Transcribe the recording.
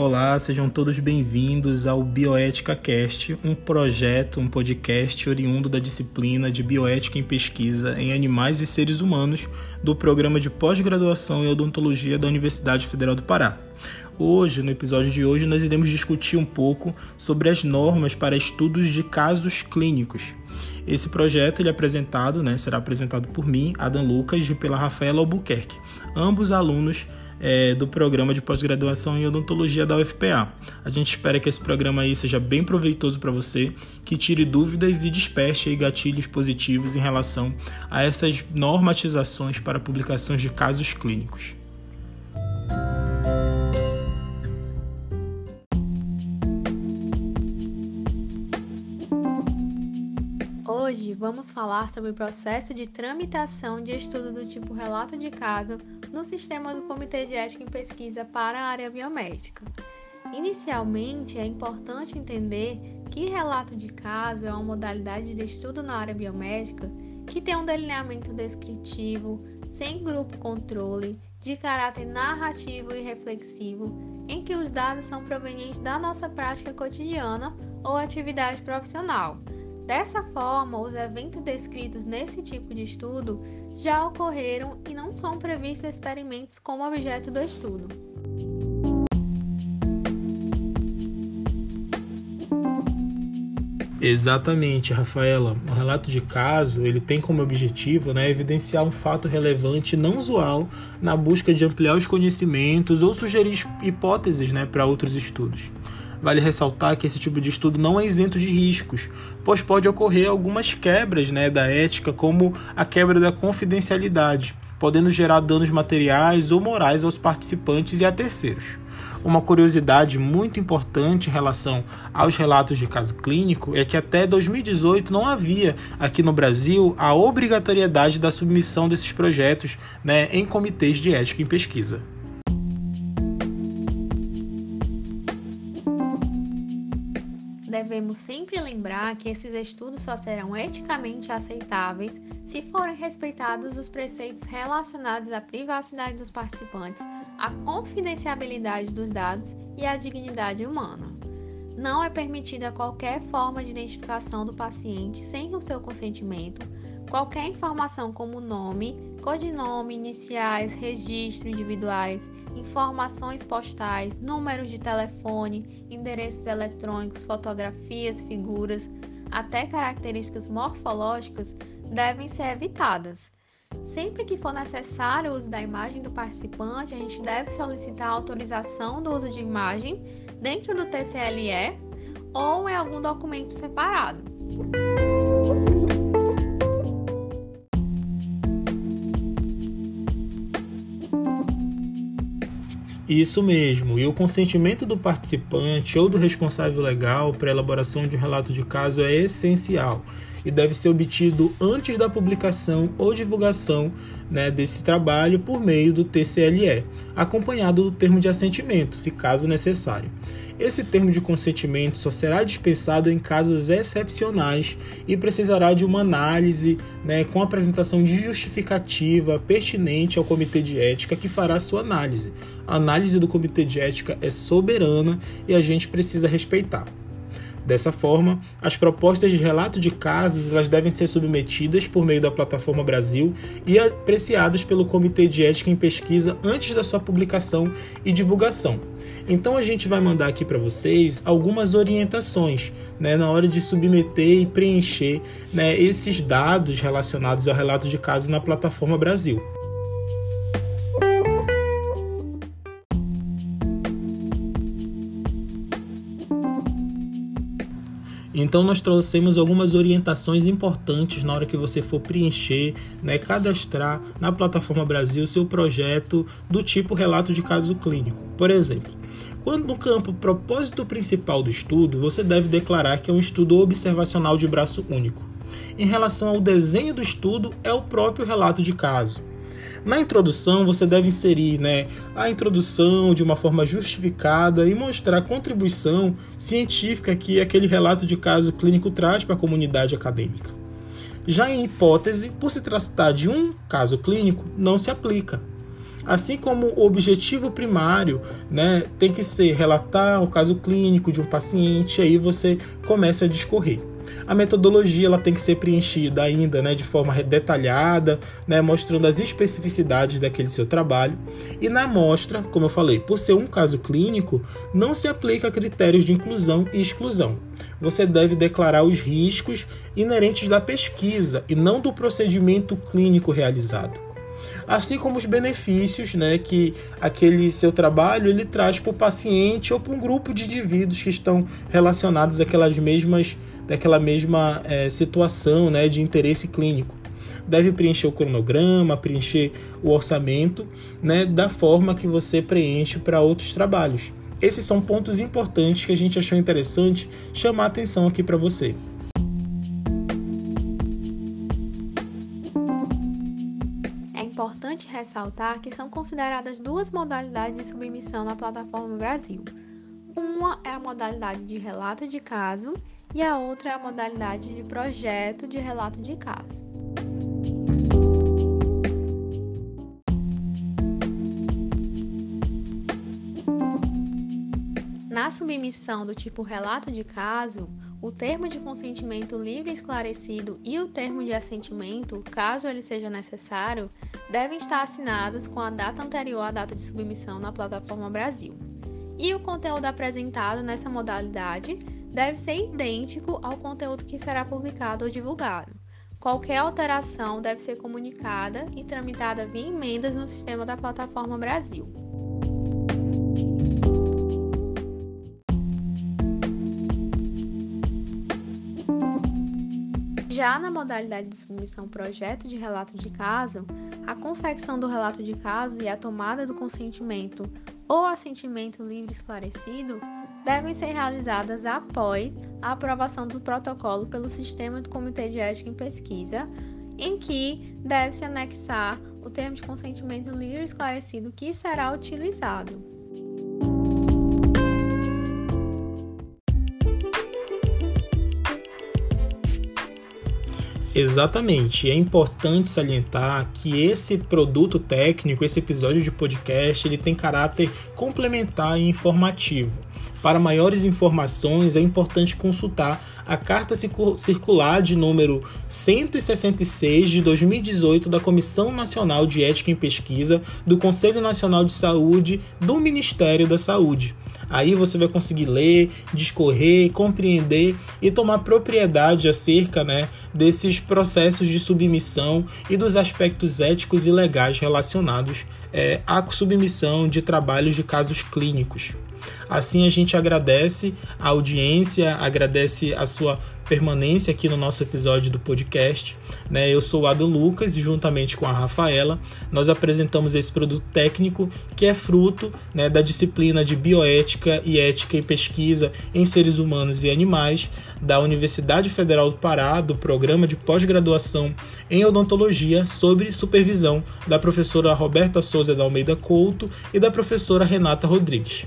Olá, sejam todos bem-vindos ao Bioética Cast, um projeto, um podcast oriundo da disciplina de Bioética em Pesquisa em Animais e Seres Humanos do programa de pós-graduação em odontologia da Universidade Federal do Pará. Hoje, no episódio de hoje, nós iremos discutir um pouco sobre as normas para estudos de casos clínicos. Esse projeto ele é apresentado, né, será apresentado por mim, Adam Lucas, e pela Rafaela Albuquerque, ambos alunos é, do programa de pós-graduação em odontologia da UFPA. A gente espera que esse programa aí seja bem proveitoso para você, que tire dúvidas e desperte aí gatilhos positivos em relação a essas normatizações para publicações de casos clínicos. Hoje vamos falar sobre o processo de tramitação de estudo do tipo relato de caso no sistema do Comitê de Ética em Pesquisa para a área biomédica. Inicialmente, é importante entender que relato de caso é uma modalidade de estudo na área biomédica que tem um delineamento descritivo, sem grupo controle, de caráter narrativo e reflexivo, em que os dados são provenientes da nossa prática cotidiana ou atividade profissional. Dessa forma, os eventos descritos nesse tipo de estudo já ocorreram e não são previstos experimentos como objeto do estudo. Exatamente, Rafaela. O relato de caso ele tem como objetivo né, evidenciar um fato relevante não usual na busca de ampliar os conhecimentos ou sugerir hipóteses né, para outros estudos. Vale ressaltar que esse tipo de estudo não é isento de riscos, pois pode ocorrer algumas quebras né, da ética, como a quebra da confidencialidade, podendo gerar danos materiais ou morais aos participantes e a terceiros. Uma curiosidade muito importante em relação aos relatos de caso clínico é que até 2018 não havia aqui no Brasil a obrigatoriedade da submissão desses projetos né, em comitês de ética em pesquisa. Devemos sempre lembrar que esses estudos só serão eticamente aceitáveis se forem respeitados os preceitos relacionados à privacidade dos participantes, à confidencialidade dos dados e à dignidade humana. Não é permitida qualquer forma de identificação do paciente sem o seu consentimento, qualquer informação como nome, codinome, iniciais, registro individuais, informações postais, números de telefone, endereços eletrônicos, fotografias, figuras, até características morfológicas devem ser evitadas. Sempre que for necessário o uso da imagem do participante, a gente deve solicitar autorização do uso de imagem dentro do TCLE ou em algum documento separado. Isso mesmo, e o consentimento do participante ou do responsável legal para a elaboração de um relato de caso é essencial e deve ser obtido antes da publicação ou divulgação né, desse trabalho por meio do TCLE, acompanhado do termo de assentimento, se caso necessário. Esse termo de consentimento só será dispensado em casos excepcionais e precisará de uma análise né, com apresentação de justificativa pertinente ao Comitê de Ética que fará sua análise. A análise do Comitê de Ética é soberana e a gente precisa respeitar. Dessa forma, as propostas de relato de casos elas devem ser submetidas por meio da plataforma Brasil e apreciadas pelo Comitê de Ética em Pesquisa antes da sua publicação e divulgação. Então a gente vai mandar aqui para vocês algumas orientações né, na hora de submeter e preencher né, esses dados relacionados ao relato de caso na plataforma Brasil. Então nós trouxemos algumas orientações importantes na hora que você for preencher, né, cadastrar na plataforma Brasil seu projeto do tipo relato de caso clínico. Por exemplo, quando no campo propósito principal do estudo, você deve declarar que é um estudo observacional de braço único. Em relação ao desenho do estudo, é o próprio relato de caso. Na introdução, você deve inserir né, a introdução de uma forma justificada e mostrar a contribuição científica que aquele relato de caso clínico traz para a comunidade acadêmica. Já em hipótese, por se tratar de um caso clínico, não se aplica. Assim como o objetivo primário né, tem que ser relatar o caso clínico de um paciente, aí você começa a discorrer. A metodologia ela tem que ser preenchida ainda né, de forma detalhada, né, mostrando as especificidades daquele seu trabalho. E na amostra, como eu falei, por ser um caso clínico, não se aplica critérios de inclusão e exclusão. Você deve declarar os riscos inerentes da pesquisa e não do procedimento clínico realizado assim como os benefícios né, que aquele seu trabalho ele traz para o paciente ou para um grupo de indivíduos que estão relacionados àquelas mesmas daquela mesma é, situação né, de interesse clínico. Deve preencher o cronograma, preencher o orçamento, né, da forma que você preenche para outros trabalhos. Esses são pontos importantes que a gente achou interessante chamar atenção aqui para você. É importante ressaltar que são consideradas duas modalidades de submissão na plataforma Brasil. Uma é a modalidade de relato de caso e a outra é a modalidade de projeto de relato de caso. Na submissão do tipo relato de caso, o termo de consentimento livre e esclarecido e o termo de assentimento, caso ele seja necessário, devem estar assinados com a data anterior à data de submissão na plataforma Brasil. E o conteúdo apresentado nessa modalidade deve ser idêntico ao conteúdo que será publicado ou divulgado. Qualquer alteração deve ser comunicada e tramitada via emendas no sistema da plataforma Brasil. Já na modalidade de submissão projeto de relato de caso, a confecção do relato de caso e a tomada do consentimento ou assentimento livre esclarecido devem ser realizadas após a aprovação do protocolo pelo sistema do Comitê de Ética em Pesquisa, em que deve-se anexar o termo de consentimento livre esclarecido que será utilizado. Exatamente. É importante salientar que esse produto técnico, esse episódio de podcast, ele tem caráter complementar e informativo. Para maiores informações, é importante consultar a Carta Circular de número 166 de 2018 da Comissão Nacional de Ética em Pesquisa do Conselho Nacional de Saúde do Ministério da Saúde. Aí você vai conseguir ler, discorrer, compreender e tomar propriedade acerca né, desses processos de submissão e dos aspectos éticos e legais relacionados é, à submissão de trabalhos de casos clínicos. Assim a gente agradece a audiência, agradece a sua permanência aqui no nosso episódio do podcast. Né? Eu sou o Adam Lucas e juntamente com a Rafaela nós apresentamos esse produto técnico que é fruto né, da disciplina de bioética e ética em pesquisa em seres humanos e animais da Universidade Federal do Pará, do programa de pós-graduação em odontologia, sobre supervisão da professora Roberta Souza da Almeida Couto e da professora Renata Rodrigues.